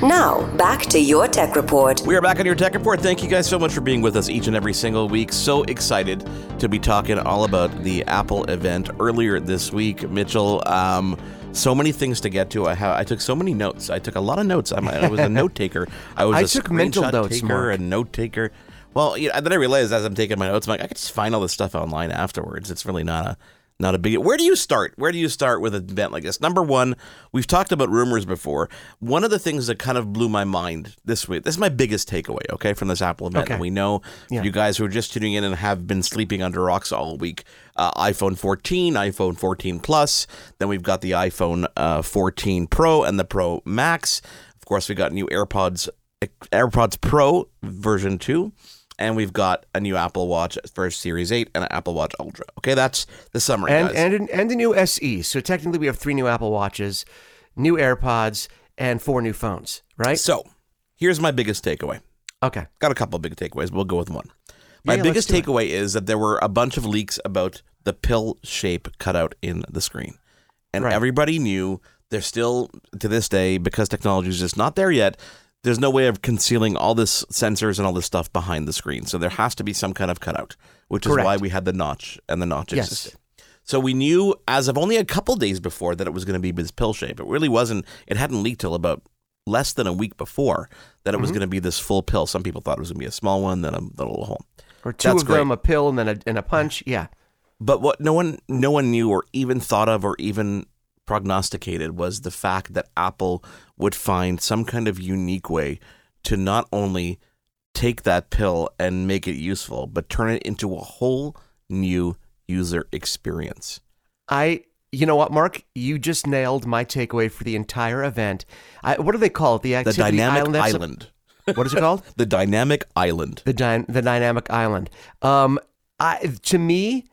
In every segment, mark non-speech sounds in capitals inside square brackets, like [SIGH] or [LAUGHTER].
Now, back to your tech report. We are back on your tech report. Thank you guys so much for being with us each and every single week. So excited to be talking all about the Apple event earlier this week. Mitchell, um, so many things to get to. I, ha- I took so many notes. I took a lot of notes. I'm, I was a [LAUGHS] note taker. I was I a took mental notes, taker Mark. and note taker. Well, you know, then I realized as I'm taking my notes, I'm like, I could just find all this stuff online afterwards. It's really not a not a big. Where do you start? Where do you start with an event like this? Number one, we've talked about rumors before. One of the things that kind of blew my mind this week. This is my biggest takeaway. Okay, from this Apple event. Okay. And we know Yeah. you guys who are just tuning in and have been sleeping under rocks all week. Uh, iPhone 14, iPhone 14 Plus. Then we've got the iPhone uh, 14 Pro and the Pro Max. Of course, we got new AirPods, AirPods Pro version two, and we've got a new Apple Watch for Series 8 and an Apple Watch Ultra. Okay, that's the summary, and guys. and an- and the new SE. So technically, we have three new Apple Watches, new AirPods, and four new phones. Right? so here's my biggest takeaway. Okay. Got a couple of big takeaways. We'll go with one. My Yeah, biggest do it. takeaway is that there were a bunch of leaks about the pill shape cut out in the screen. And Right. everybody knew there's still, to this day, because technology is just not there yet, there's no way of concealing all this sensors and all this stuff behind the screen. So there has to be some kind of cutout, which is why we had the notch and the notch Yes. existed. So we knew as of only a couple days before that it was going to be this pill shape. It really wasn't, it hadn't leaked till about less than a week before that it Mm-hmm. was going to be this full pill. Some people thought it was going to be a small one, then a little hole. Or two That's of them, a pill and then a, and a punch. Yeah. But what no one no one knew or even thought of or even prognosticated was the fact that Apple would find some kind of unique way to not only take that pill and make it useful, but turn it into a whole new user experience. I, you know what, Mark? You just nailed my takeaway for the entire event. I, what do they call it? The The dynamic a- island. what is it called? [LAUGHS] the dynamic island. the dy- the dynamic island. Um, I to me,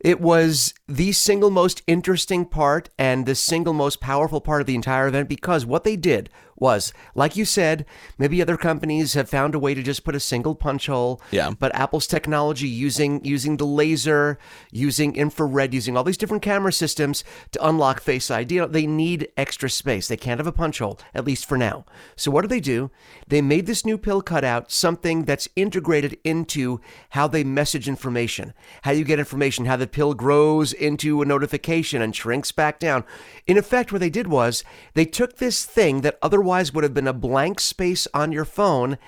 it was the single most interesting part and the single most powerful part of the entire event because what they did was, like you said, maybe other companies have found a way to just put a single punch hole. Yeah. But Apple's technology using using the laser, using infrared, using all these different camera systems to unlock Face ID, they need extra space. They can't have a punch hole, at least for now. So what do they do? They made this new pill cutout something that's integrated into how they message information, how you get information, how the pill grows into a notification and shrinks back down. In effect, what they did was they took this thing that otherwise would have been a blank space on your phone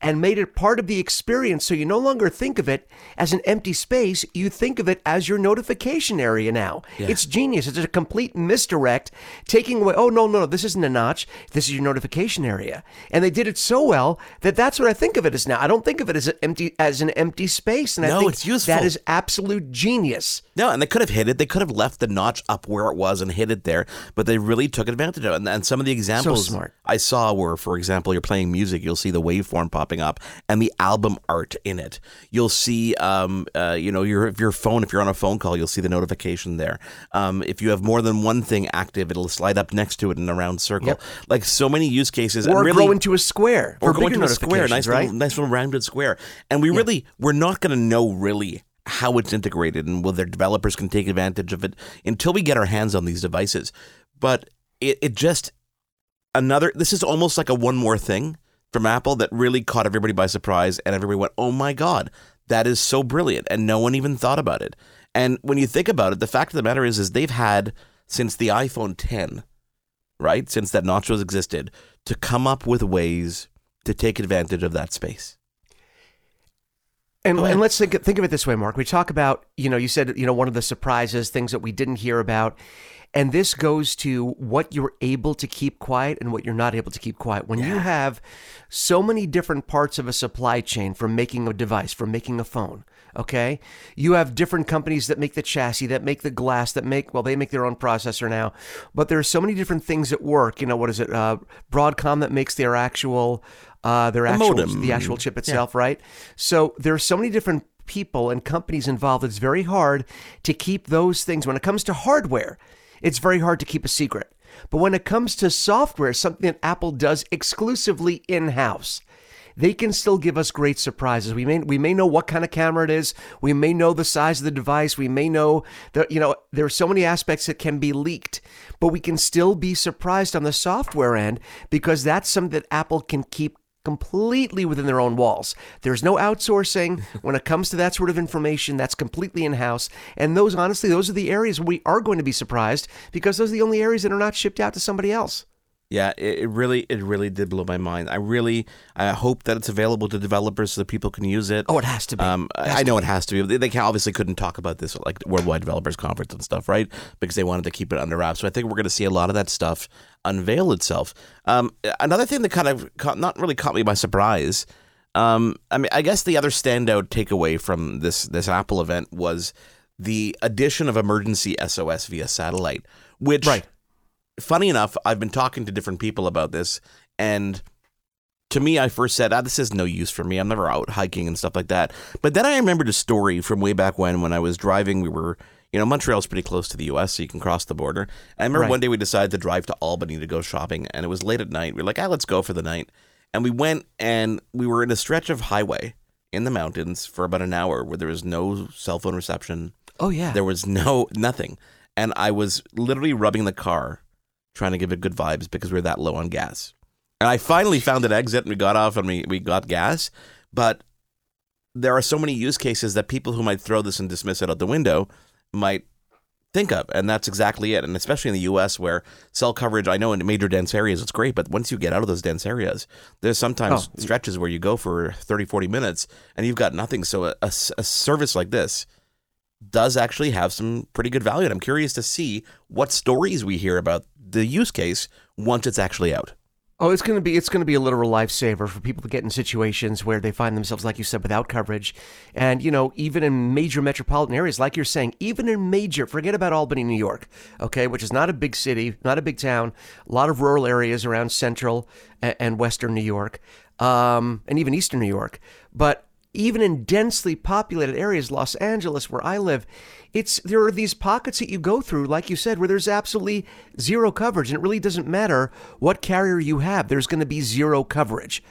and made it part of the experience so you no longer think of it as an empty space you think of it as your notification area now it's genius it's a complete misdirect taking away oh no no no, this isn't a notch this is your notification area and they did it so well that that's what i think of it as now i don't think of it as an empty as an empty space and i No, think it's useful. that is absolute genius No, and they could have hit it. They could have left the notch up where it was and hit it there, but they really took advantage of it. And, and some of the examples smart. I saw were, for example, you're playing music, you'll see the waveform popping up and the album art in it. You'll see, um, uh, you know, your your phone. If you're on a phone call, you'll see the notification there. Um, if you have more than one thing active, it'll slide up next to it in a round circle. Yep. Like so many use cases, or and really, grow into a square or go into a square, nice right little, nice little rounded square. And we really, we're not going to know really how it's integrated and whether developers can take advantage of it until we get our hands on these devices. But it, it just another. This is almost like a one more thing from Apple that really caught everybody by surprise, and everybody went, "Oh my god, that is so brilliant!" And no one even thought about it. And when you think about it, the fact of the matter is, is they've had since the iPhone 10 right, since that nachos existed, to come up with ways to take advantage of that space. And, and let's think, think of it this way, Mark. We talk about, you know, you said, you know, one of the surprises, things that we didn't hear about. And this goes to what you're able to keep quiet and what you're not able to keep quiet. When you have so many different parts of a supply chain from making a device, from making a phone, okay? You have different companies that make the chassis, that make the glass, that make, well, they make their own processor now. But there are so many different things at work. You know, what is it? Uh, Broadcom that makes their actual uh, their actual modem. the actual chip itself, right? So there are so many different people and companies involved. It's very hard to keep those things. When it comes to hardware, it's very hard to keep a secret. But when it comes to software, something that Apple does exclusively in house, they can still give us great surprises. We may we may know what kind of camera it is. We may know the size of the device. We may know that you know there are so many aspects that can be leaked, but we can still be surprised on the software end because that's something that Apple can keep completely within their own walls. There's no outsourcing when it comes to that sort of information. That's completely in house. And those, honestly, those are the areas we are going to be surprised because those are the only areas that are not shipped out to somebody else. Yeah, it, it really, it really did blow my mind. I really, I hope that it's available to developers so that people can use it. Oh, it has to be. Um, has I to know it has to be. They, they obviously couldn't talk about this at like Worldwide Developers Conference and stuff, right? Because they wanted to keep it under wraps. So I think we're going to see a lot of that stuff unveil itself. Um, another thing that kind of caught, not really caught me by surprise. Um, I mean, I guess the other standout takeaway from this this Apple event was the addition of emergency SOS via satellite, which Right. Funny enough, I've been talking to different people about this, and to me, I first said, ah, this is no use for me. I'm never out hiking and stuff like that. But then I remembered a story from way back when, when I was driving. We were, you know, Montreal's pretty close to the U.S., so you can cross the border. And I remember Right. one day we decided to drive to Albany to go shopping, and it was late at night. We were like, ah, let's go for the night. And we went, and we were in a stretch of highway in the mountains for about an hour where there was no cell phone reception. oh, yeah. There was no nothing, and I was literally rubbing the car, trying to give it good vibes because we are that low on gas. And I finally found an exit, and we got off, and we we got gas. But there are so many use cases that people who might throw this and dismiss it out the window might think of, and that's exactly it. And especially in the U.S., where cell coverage, I know in major dense areas it's great, but once you get out of those dense areas, there's sometimes Oh. stretches where you go for 30, 40 minutes, and you've got nothing. So a a service like this does actually have some pretty good value. And I'm curious to see what stories we hear about the use case once it's actually out. Oh, it's gonna be it's gonna be a literal lifesaver for people to get in situations where they find themselves, like you said, without coverage, and you know, even in major metropolitan areas, like you're saying, even in major, forget about Albany, New York, okay, which is not a big city, not a big town, a lot of rural areas around central and western New York, um, and even eastern New York, but even in densely populated areas, Los Angeles, where I live, it's there are these pockets that you go through, like you said, where there's absolutely zero coverage, and it really doesn't matter what carrier you have. There's going to be zero coverage.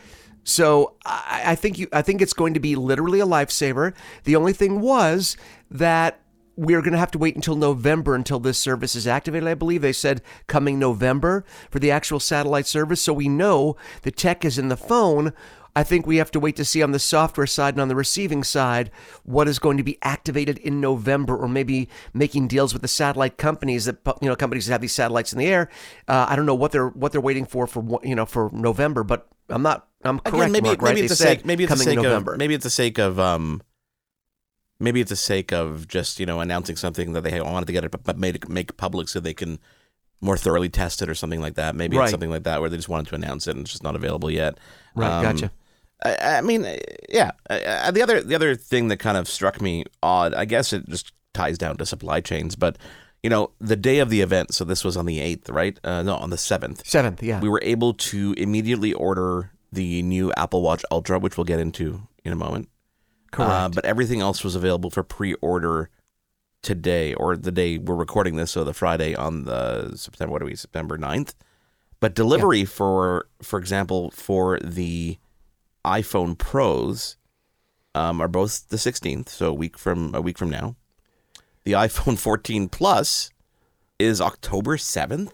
So I, I think you, I think it's going to be literally a lifesaver. The only thing was that we're going to have to wait until November until this service is activated. I believe they said coming November for the actual satellite service. So we know the tech is in the phone. I think we have to wait to see on the software side and on the receiving side what is going to be activated in November, or maybe making deals with the satellite companies that you know companies that have these satellites in the air. Uh, I don't know what they're what they're waiting for for you know for November, but I'm not. I'm correct. Again, maybe Mark, maybe right? it's They the sake maybe it's the sake November. of maybe it's the sake of um maybe it's the sake of just you know announcing something that they wanted to get it but made it make public so they can more thoroughly test it or something like that. Maybe Right. it's something like that where they just wanted to announce it and it's just not available yet. Right, Um, gotcha. I, I mean, uh, yeah. Uh, the other the other thing that kind of struck me odd, I guess it just ties down to supply chains, but you know, the day of the event, so this was on the eighth, right? Uh, no, on the seventh. Seventh, yeah. We were able to immediately order the new Apple Watch Ultra, which we'll get into in a moment. Correct. Uh, but everything else was available for pre-order today, or the day we're recording this, so the Friday on the September. What are we? September 9th? But delivery for, for example, for the iPhone Pros, um, are both the 16th, so a week from a week from now. The iPhone [LAUGHS] 14 Plus is October 7th.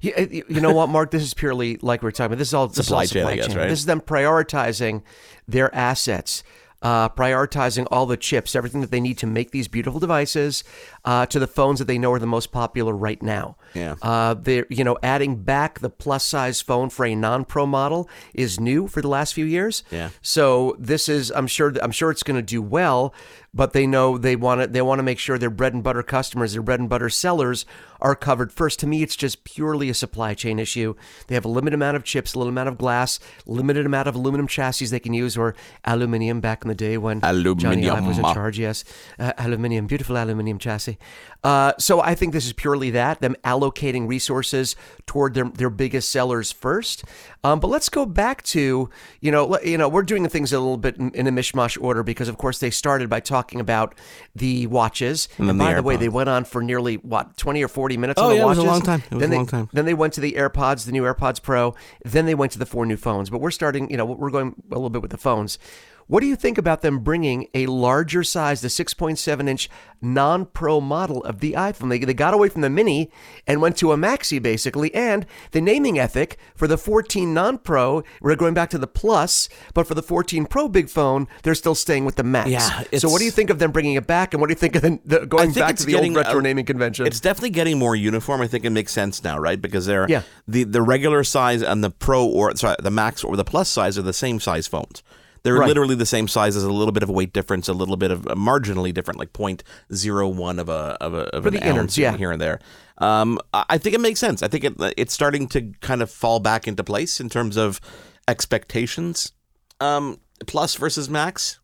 Yeah, you know what, Mark? This is purely like we we're talking about. This is all this Supply is all chain, I guess, right? This is them prioritizing their assets, uh, prioritizing all the chips, everything that they need to make these beautiful devices uh, to the phones that they know are the most popular right now. Yeah. Uh, they're you know adding back the plus size phone for a non pro model is new for the last few years. Yeah. So this is I'm sure I'm sure it's going to do well, but they know they want to they want to make sure their bread and butter customers, their bread and butter sellers are covered first. To me, it's just purely a supply chain issue. They have a limited amount of chips, a little amount of glass, limited amount of aluminum chassis they can use, or aluminium back in the day when Jony Ive was in charge. Yes, uh, aluminium, beautiful aluminium chassis. Uh, so I think this is purely that them allocating resources toward their their biggest sellers first. Um, but let's go back to you know you know we're doing things a little bit in, in a mishmash order because of course they started by talking about the watches And and, the by the way they went on for nearly what twenty or forty minutes Oh, on the yeah, it was a long time. It was then a they, long time. Then they went to the AirPods, the new AirPods Pro. Then they went to the four new phones. But we're starting you know we're going a little bit with the phones. What do you think about them bringing a larger size, the 6.7 inch non pro model of the iPhone? They, they got away from the mini and went to a maxi basically. And the naming ethic for the 14 non pro, we're going back to the plus, but for the 14 Pro big phone, they're still staying with the max. Yeah, so what do you think of them bringing it back? And what do you think of the, the, going back to the getting old retro naming convention? It's definitely getting more uniform. I think it makes sense now, right? Because they're Yeah. the the regular size and the pro or sorry the max or the plus size are the same size phones. They're Right. literally the same size as a little bit of a weight difference, a little bit of a marginally different, like 0.01 of a of a of For an the ounce innards, yeah. here and there. Um, I think it makes sense. I think it it's starting to kind of fall back into place in terms of expectations. Um, plus versus max.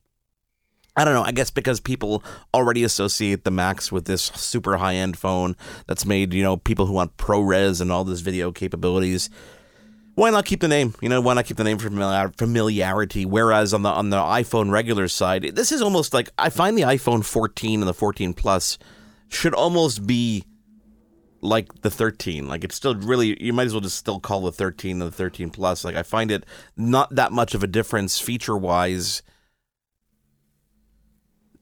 I don't know. I guess because people already associate the Max with this super high end phone that's made, you know, people who want ProRes and all this video capabilities. Why not keep the name? You know, why not keep the name for familiarity? Whereas on the on the iPhone regular side, this is almost like I find the iPhone 14 and the 14 Plus should almost be like the 13. Like it's still really you might as well just still call the 13 and the 13 Plus. Like I find it not that much of a difference feature wise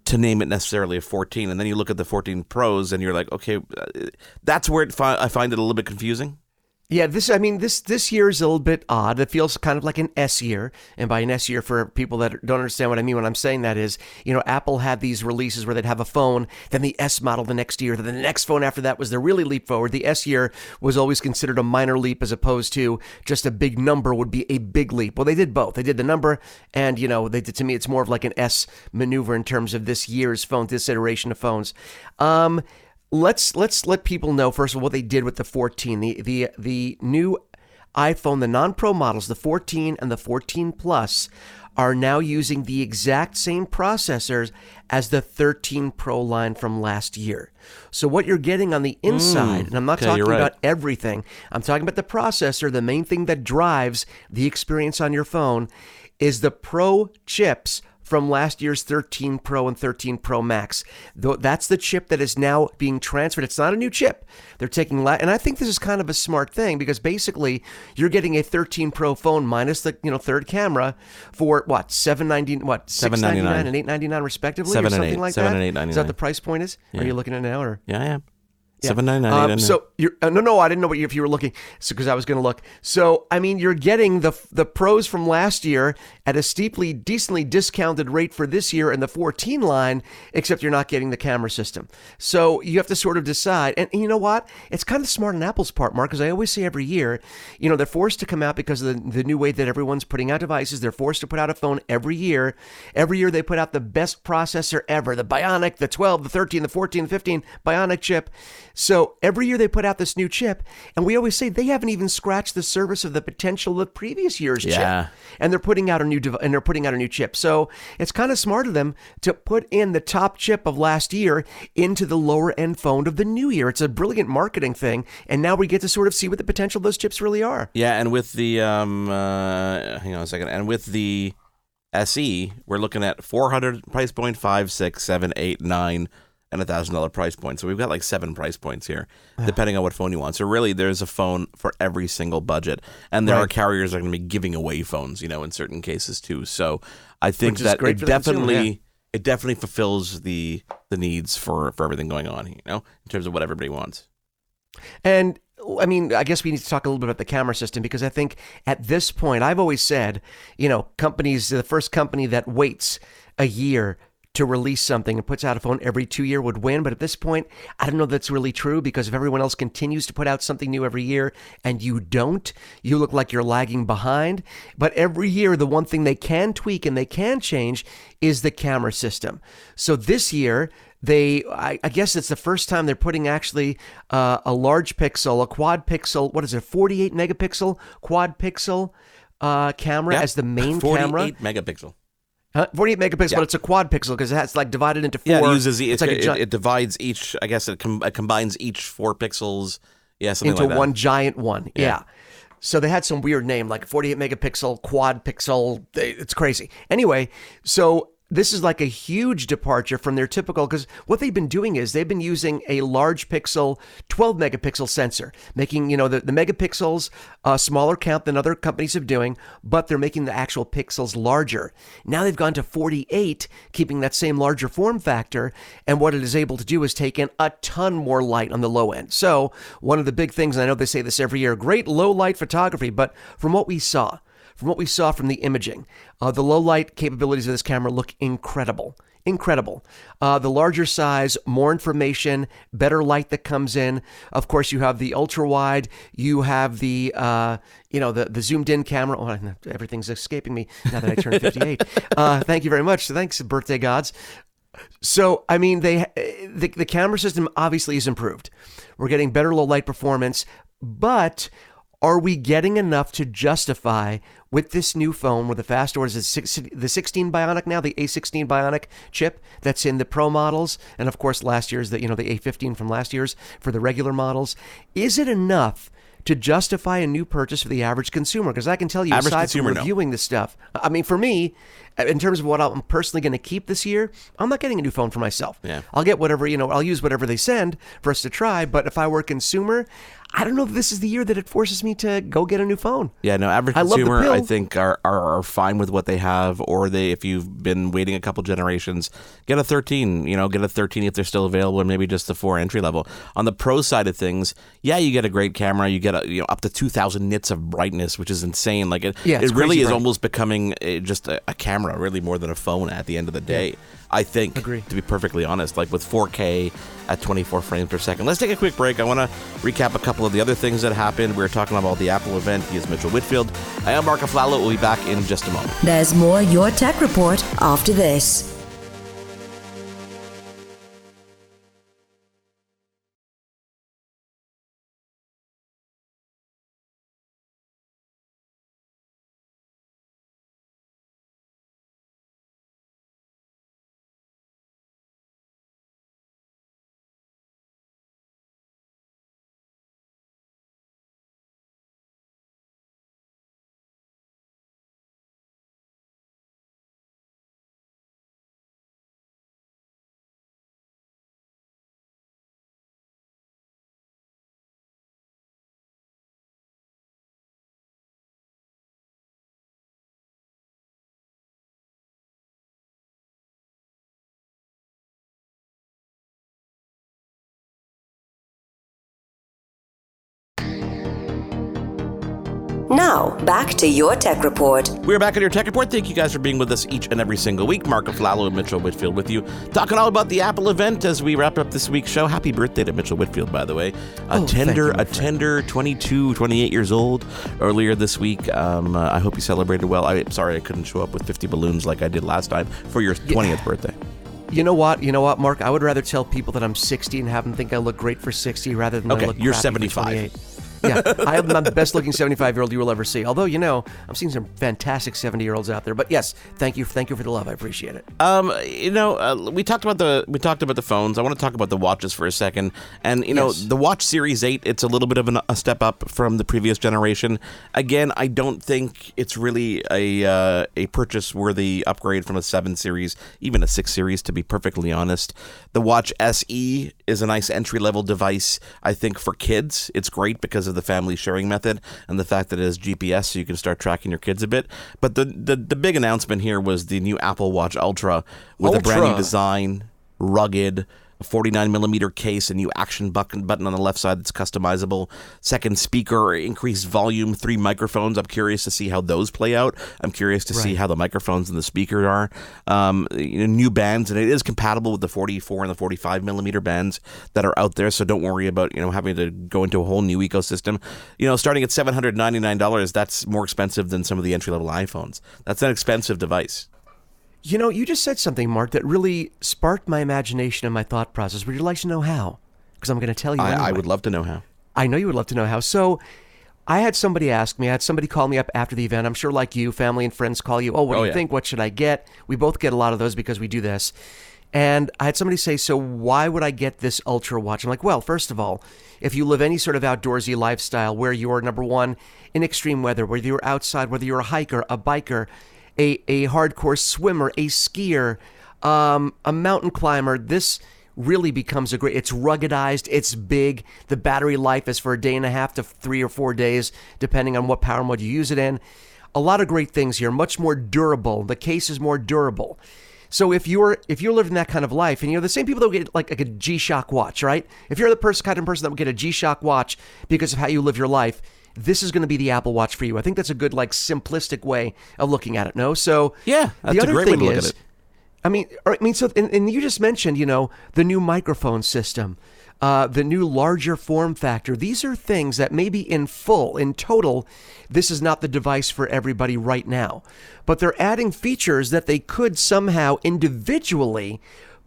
to name it necessarily a 14 and then you look at the 14 pros and you're like okay uh, that's where fi- i find it a little bit confusing Yeah, this I mean this this year is a little bit odd. It feels kind of like an S year, and by an S year for people that don't understand what I mean when I'm saying that is, you know, Apple had these releases where they'd have a phone, then the S model the next year, then the next phone after that was the really leap forward. The S year was always considered a minor leap as opposed to just a big number would be a big leap. Well, they did both. They did the number, and you know, they did to me it's more of like an S maneuver in terms of this year's phone, this iteration of phones. Um, let's let's let people know first of all what they did with the 14 the the the new iphone the non-pro models the 14 and the 14 plus are now using the exact same processors as the 13 pro line from last year so what you're getting on the hmm. inside and i'm not okay, talking right. about everything i'm talking about the processor the main thing that drives the experience on your phone is the pro chips from last year's 13 Pro and 13 Pro Max. Though that's the chip that is now being transferred. It's not a new chip. They're taking la- and I think this is kind of a smart thing because basically you're getting a 13 Pro phone minus the you know third camera for what 790 what 699 and 899 respectively Seven or something eight- like seven that. and eight Is that the price point is? Are you looking at it now or yeah yeah yeah. Seven nine nine Um, so you're uh, no, no, I didn't know what you, if you were looking, so because I was going to look. So I mean, you're getting the the pros from last year at a steeply, decently discounted rate for this year in the 14 line, except you're not getting the camera system. So you have to sort of decide. And, and you know what? It's kind of smart on Apple's part, Mark, because I always say every year, you know, they're forced to come out because of the, the new way that everyone's putting out devices. They're forced to put out a phone every year. Every year they put out the best processor ever, the Bionic, the 12, the 13, the 14, the 15 Bionic chip. So every year they put out this new chip, and we always say they haven't even scratched the surface of the potential of previous year's Yeah. chip. And they're putting out a new dev- and they're putting out a new chip. So it's kind of smart of them to put in the top chip of last year into the lower end phone of the new year. It's a brilliant marketing thing, and now we get to sort of see what the potential of those chips really are. yeah, and with the um, uh, hang on a second, and with the SE, we're looking at four hundred price point, five, six, seven, eight, nine, and a thousand dollar price point. So we've got like seven price points here, depending on what phone you want. So really, there's a phone for every single budget, and there are carriers that are going to be giving away phones, you know, in certain cases too. So I think that great it for the consumer, definitely. yeah. It definitely fulfills the the needs for, for everything going on, you know, in terms of what everybody wants. And I mean, I guess we need to talk a little bit about the camera system because I think at this point, I've always said, you know, companies, the first company that waits a year to release something and puts out a phone every two year would win. But at this point, I don't know that's really true because if everyone else continues to put out something new every year and you don't, you look like you're lagging behind. But every year, the one thing they can tweak and they can change is the camera system. So this year, they I, I, guess it's the first time they're putting actually uh, a large pixel a quad pixel what is it 48 megapixel quad pixel uh, camera as the main [LAUGHS] 48 camera 48 megapixel Huh? 48 megapixels, Yeah. but it's a quad pixel because it's like divided into four. yeah it uses it's it's like a it, gi- it divides each i guess it, com- it combines each four pixels yeah something into like that one giant one. Yeah. Yeah. So they had some weird name like 48 megapixel, quad pixel. It's crazy. Anyway, so this is like a huge departure from their typical because what they've been doing is they've been using a large pixel 12 megapixel sensor making you know the, the megapixels a smaller count than other companies have doing but they're making the actual pixels larger. Now they've gone to 48 keeping that same larger form factor and what it is able to do is take in a ton more light on the low end. So one of the big things and i know they say this every year great low light photography but from what we saw from what we saw from the imaging, uh, the low light capabilities of this camera look incredible. Incredible. Uh, the larger size, more information, better light that comes in. Of course, you have the ultra wide. You have the uh, you know the the zoomed in camera. Oh, everything's escaping me now that I turned [LAUGHS] 58. uh, thank you very much. Thanks, birthday gods. So, I mean, they the, the camera system obviously is improved. We're getting better low light performance, but are we getting enough to justify with this new phone with the fast orders the six- the 16 Bionic now, the A16 Bionic chip that's in the Pro models, and of course last year's the you know the A15 from last year's for the regular models. Is it enough? To justify a new purchase for the average consumer, because I can tell you, Average aside consumer, from no. reviewing this stuff, I mean, for me, in terms of what I'm personally going to keep this year, I'm not getting a new phone for myself. Yeah. I'll get whatever, you know, I'll use whatever they send for us to try. But if I were a consumer, I don't know if this is the year that it forces me to go get a new phone. Yeah, no, average I consumer, I think, are, are, are fine with what they have, or they, if you've been waiting a couple generations, get a 13, you know, get a 13 if they're still available, or maybe just the four entry level. On the pro side of things, yeah, you get a great camera, you get a, you know, up to 2,000 nits of brightness, which is insane. Like, it, Yeah, it really is bright. almost becoming uh, just a, a camera, really more than a phone at the end of the day. I think, Agree. to be perfectly honest, like with 4K at 24 frames per second. Let's take a quick break. I want to recap a couple of the other things that happened. We were talking about the Apple event. He is Mitchell Whitfield. I am Mark Aflalo. We'll be back in just a moment. There's more Your Tech Report after this. Now, back to Your Tech Report. We're back on your tech report. Thank you guys for being with us each and every single week. Mark Aflalo and Mitchell Whitfield with you, talking all about the Apple event as we wrap up this week's show. Happy birthday to Mitchell Whitfield, by the way. A Oh, tender, you, my a tender 22, 28 years old earlier this week. Um, uh, I hope you celebrated well. I'm sorry I couldn't show up with 50 balloons like I did last time for your 20th birthday. You know what? You know what, Mark? I would rather tell people that I'm 60 and have them think I look great for 60 rather than I Okay, look you're crappy for 75. 28. yeah, I am the best looking 75 year old you will ever see. Although, you know, I'm seeing some fantastic 70 year olds out there. But yes, thank you. Thank you for the love. I appreciate it. Um, you know, uh, we talked about the we talked about the phones. I want to talk about the watches for a second. And you know, Yes. the Watch Series Eight, it's a little bit of an, a step up from the previous generation. Again, I don't think it's really a uh, a purchase worthy upgrade from a Seven Series, even a Six Series. To be perfectly honest, the Watch SE is a nice entry level device. I think for kids, it's great because of the family sharing method and the fact that it has GPS, so you can start tracking your kids a bit. But the the, the big announcement here was the new Apple Watch Ultra with a brand new design, rugged. A 49 millimeter case, a new action button button on the left side that's customizable. Second speaker, increased volume, three microphones. I'm curious to see how those play out. I'm curious to see how the microphones and the speakers are. Um, you know, new bands, and it is compatible with the 44 and the 45 millimeter bands that are out there. So don't worry about you know having to go into a whole new ecosystem. You know, starting at 799 dollars, that's more expensive than some of the entry level iPhones. That's an expensive device. You know, you just said something, Mark, that really sparked my imagination and my thought process. Would you like to know how? Because I'm going to tell you. I, I would love to know how. I know you would love to know how. So, I had somebody ask me. I had somebody call me up after the event. I'm sure, like you, family and friends call you. Oh, what Oh, do you yeah. think? What should I get? We both get a lot of those because we do this. And I had somebody say, "So why would I get this ultra watch?" I'm like, "Well, first of all, if you live any sort of outdoorsy lifestyle where you're number one in extreme weather, whether you're outside, whether you're a hiker, a biker, a a hardcore swimmer, a skier, um, a mountain climber, this." really becomes a great it's ruggedized it's big. The battery life is for a day and a half to three or four days depending on what power mode you use it in. A lot of great things here much more durable the case is more durable. So if you're if you're living that kind of life and you're the same people that would get like, like a g-shock watch right? If you're the person kind of person that would get a g-shock watch because of how you live your life this is going to be the Apple Watch for you. I think that's a good, like, simplistic way of looking at it. No, so Yeah, that's the a other thing to look at is, it. I mean, or- I mean, so and, and you just mentioned, you know, the new microphone system, uh, the new larger form factor. These are things that maybe in full, in total, this is not the device for everybody right now, but they're adding features that they could somehow individually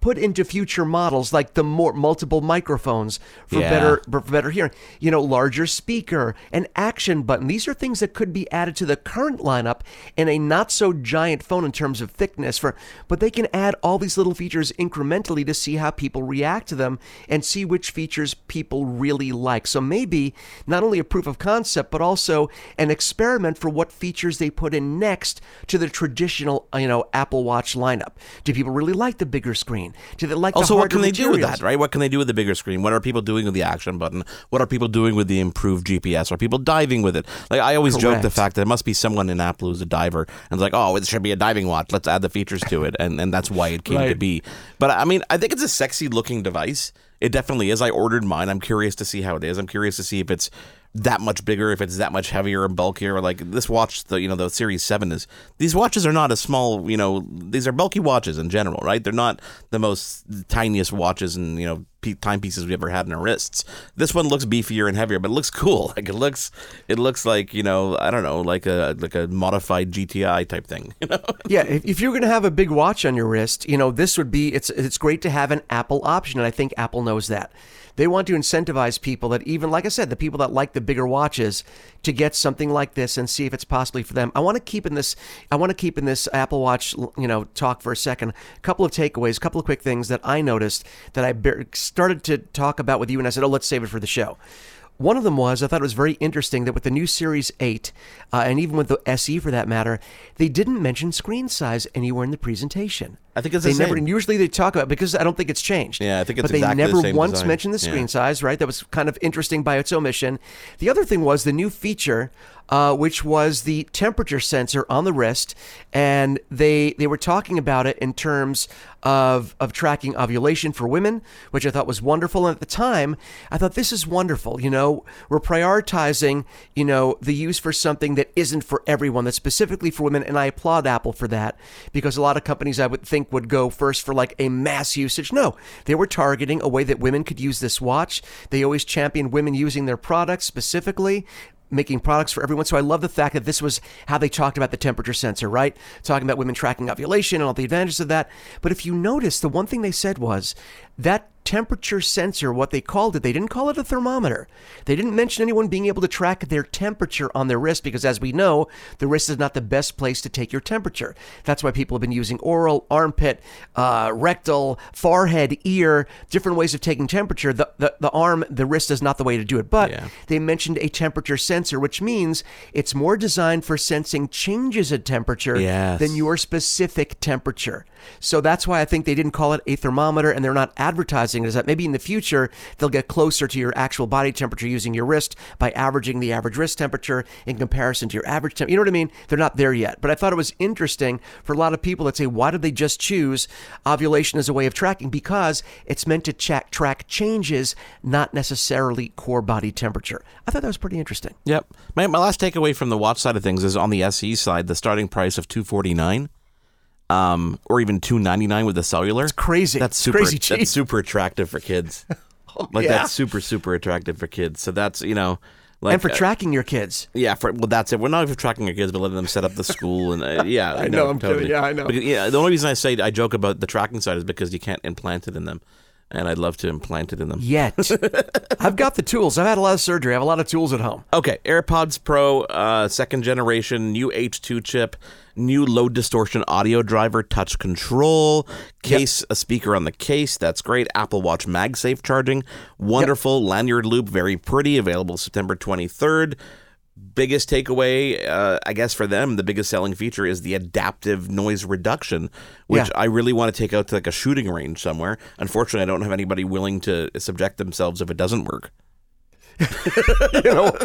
put into future models like the more multiple microphones for Yeah. better for better hearing. You know larger speaker an action button. These are things that could be added to the current lineup in a not so giant phone in terms of thickness for but they can add all these little features incrementally to see how people react to them and see which features people really like. So maybe not only a proof of concept but also an experiment for what features they put in next to the traditional you know Apple Watch lineup. Do people really like the bigger screen they like Also, the what can they do with that, right? What can they do with the bigger screen? What are people doing with the action button? What are people doing with the improved GPS? Are people diving with it? Like I always joke the fact that there must be someone in Apple who's a diver and it's like, oh, it should be a diving watch. Let's add the features to it, and and that's why it came to be. But I mean, I think it's a sexy looking device. It definitely is. I ordered mine. I'm curious to see how it is. I'm curious to see if it's that much bigger, if it's that much heavier and bulkier. Like this watch, the you know the Series Seven is. These watches are not a small. You know, these are bulky watches in general, right? They're not the most tiniest watches and you know timepieces we've ever had in our wrists. This one looks beefier and heavier, but it looks cool. [LAUGHS] Like it looks, it looks like you know, I don't know, like a like a modified GTI type thing. [LAUGHS] You know. Yeah, if, if you're to have a big watch on your wrist, you know, this would be it's it's great to have an Apple option and I think Apple knows that. They want to incentivize people that even like I said, the people that like the bigger watches to get something like this and see if it's possibly for them. I want to keep in this I want to keep in this Apple Watch, you know, talk for a second. A couple of takeaways, a couple of quick things that I noticed that I started to talk about with you and I said, "Oh, let's save it for the show." One of them was I thought it was very interesting that with the new Series 8, uh, and even with the SE for that matter, they didn't mention screen size anywhere in the presentation. I think it's they the never. same. Usually they talk about because I don't think it's changed. Yeah, I think it's But they exactly never once design. mentioned the screen Yeah. size. Right, that was kind of interesting by its omission. The other thing was the new feature, uh, which was the temperature sensor on the wrist, and they they were talking about it in terms of of tracking ovulation for women, which I thought was wonderful. And at the time, I thought this is wonderful. You know, we're prioritizing you know the use for something that isn't for everyone, that's specifically for women, and I applaud Apple for that because a lot of companies I would think would go first for like a mass usage. No, they were targeting a way that women could use this watch. They always championed women using their products specifically. Making products for everyone. So I love the fact that this was how they talked about the temperature sensor, right? Talking about women tracking ovulation and all the advantages of that. But if you notice, the one thing they said was that temperature sensor, what they called it, they didn't call it a thermometer. They didn't mention anyone being able to track their temperature on their wrist because, as we know, the wrist is not the best place to take your temperature. That's why people have been using oral, armpit, uh, rectal, forehead, ear, different ways of taking temperature. The, the, the arm, the wrist is not the way to do it. But Yeah. they mentioned a temperature sensor, which means it's more designed for sensing changes in temperature Yes. than your specific temperature. So that's why I think they didn't call it a thermometer and they're not advertising is that maybe in the future they'll get closer to your actual body temperature using your wrist by averaging the average wrist temperature in comparison to your average temperature. You know what I mean? They're not there yet. But I thought it was interesting for a lot of people that say, why did they just choose ovulation as a way of tracking? Because it's meant to check, track changes, not necessarily core body temperature. I thought that was pretty interesting. Yep. My, my last takeaway from the watch side of things is on the SE side, the starting price of two forty nine, um, or even two ninety nine with the cellular. It's crazy. That's super. crazy cheap. That's super attractive for kids. [LAUGHS] like yeah. that's super super attractive for kids. So that's you know. Like, and for uh, tracking your kids. Yeah, for well, that's it. We're not even tracking your kids, but letting them set up the school and uh, [LAUGHS] yeah, I, know, I'm kidding. Yeah, I know. Because, yeah, the only reason I say I joke about the tracking side is because you can't implant it in them, and I'd love to implant it in them. Yet. [LAUGHS] I've got the tools. I've had a lot of surgery. I have a lot of tools at home. Okay, AirPods Pro, uh, second generation, new H2 chip, new low distortion audio driver, touch control, case, a speaker on the case. That's great. Apple Watch MagSafe charging, wonderful. Lanyard loop, very pretty. Available September 23rd. Biggest takeaway, uh, I guess, for them, the biggest selling feature is the adaptive noise reduction, which Yeah. I really want to take out to like a shooting range somewhere. Unfortunately, I don't have anybody willing to subject themselves if it doesn't work. [LAUGHS] you know,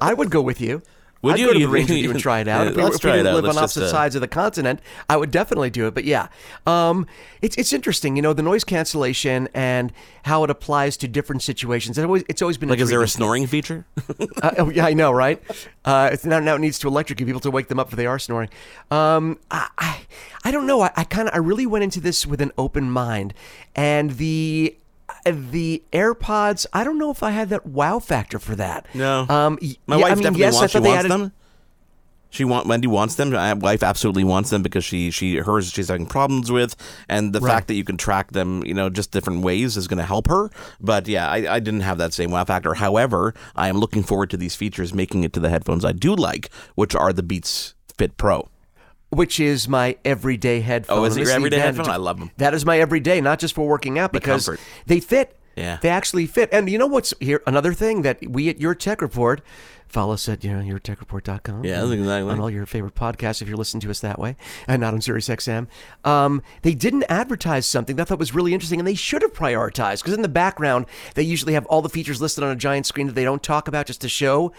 I would go with you. Would I'd you? go to the range with you and try it out. Yeah, if we, let's if we try it out. live Let's on just, opposite uh, sides of the continent, I would definitely do it. But yeah, um, it's it's interesting. You know, the noise cancellation and how it applies to different situations. It's always, it's always been Like, is there a snoring feature? [LAUGHS] Uh, oh, yeah, I know, right? Uh, it's now, now it needs to electrocute people to wake them up if they are snoring. Um, I, I, I don't know. I, I kind of, I really went into this with an open mind, and the the AirPods. I don't know if I had that wow factor for that. No. Um, My yeah, wife I mean, definitely yes, I wants. She wants added- them. She want Wendy wants them. My wife absolutely wants them because she she hers she's having problems with, and the fact that you can track them, you know, just different ways is going to help her. But yeah, I, I didn't have that same wow factor. However, I am looking forward to these features making it to the headphones I do like, which are the Beats Fit Pro. Which is my everyday headphone. Oh, is it your everyday headphone? I love 'em. That is my everyday, not just for working out, because comfort. they fit. Yeah. They actually fit. And you know what's here? Another thing that we at Your Tech Report, follow us at you know, yourtechreport.com. Yeah, and exactly. On all your favorite podcasts if you're listening to us that way, and not on SiriusXM. Um, they didn't advertise something that I thought was really interesting, and they should have prioritized, because in the background, they usually have all the features listed on a giant screen that they don't talk about just to show.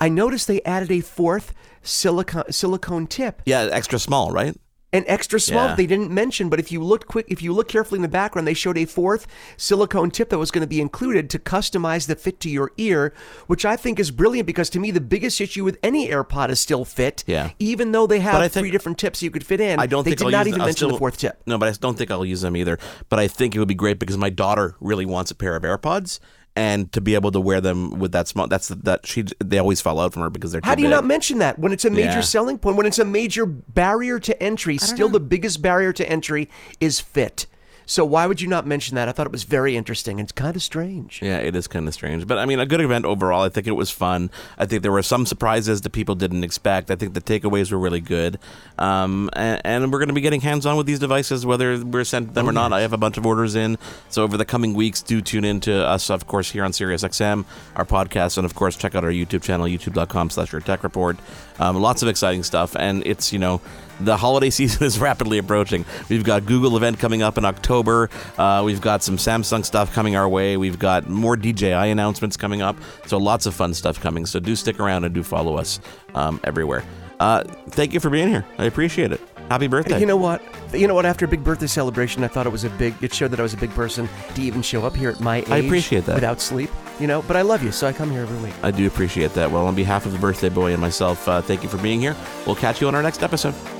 I noticed they added a fourth silicone, silicone tip Yeah, extra small, right? An extra small Yeah. they didn't mention but if you look quick if you look carefully in the background they showed a fourth silicone tip that was going to be included to customize the fit to your ear which i think is brilliant because to me the biggest issue with any airpod is still fit Yeah. even though they have think- three different tips you could fit in I don't they think did I'll not use even mention the fourth tip No, but I don't think I'll use them either. But I think it would be great because my daughter really wants a pair of AirPods, and to be able to wear them with that small, that's that she they always fall out from her because they're. how do you big. not mention that when it's a major Yeah. selling point when it's a major barrier to entry still the biggest barrier to entry is fit so why would you not mention that i thought it was very interesting it's kind of strange Yeah, it is kind of strange, but I mean, a good event overall. I think it was fun. I think there were some surprises that people didn't expect. I think the takeaways were really good, um, and, and we're going to be getting hands on with these devices, whether we're sent them or not. I have a bunch of orders in, so over the coming weeks, do tune in to us, of course, here on SiriusXM, our podcast, and of course, check out our YouTube channel, youtube.com/slash Your Tech Report. Um, lots of exciting stuff, and it's you know the holiday [LAUGHS] season is rapidly approaching. We've got Google event coming up in October. Uh, we've got some Samsung stuff coming our way. We've got more DJI announcements coming up. So lots of fun stuff coming. So do stick around and do follow us um, everywhere. Uh, thank you for being here. I appreciate it. Happy birthday. You know what? You know what? After a big birthday celebration, I thought it was a big. It showed that I was a big person to even show up here at my age. I appreciate that. Without sleep, you know. But I love you, so I come here every week. I do appreciate that. Well, on behalf of the birthday boy and myself, uh, thank you for being here. We'll catch you on our next episode.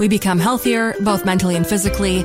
We become healthier, both mentally and physically.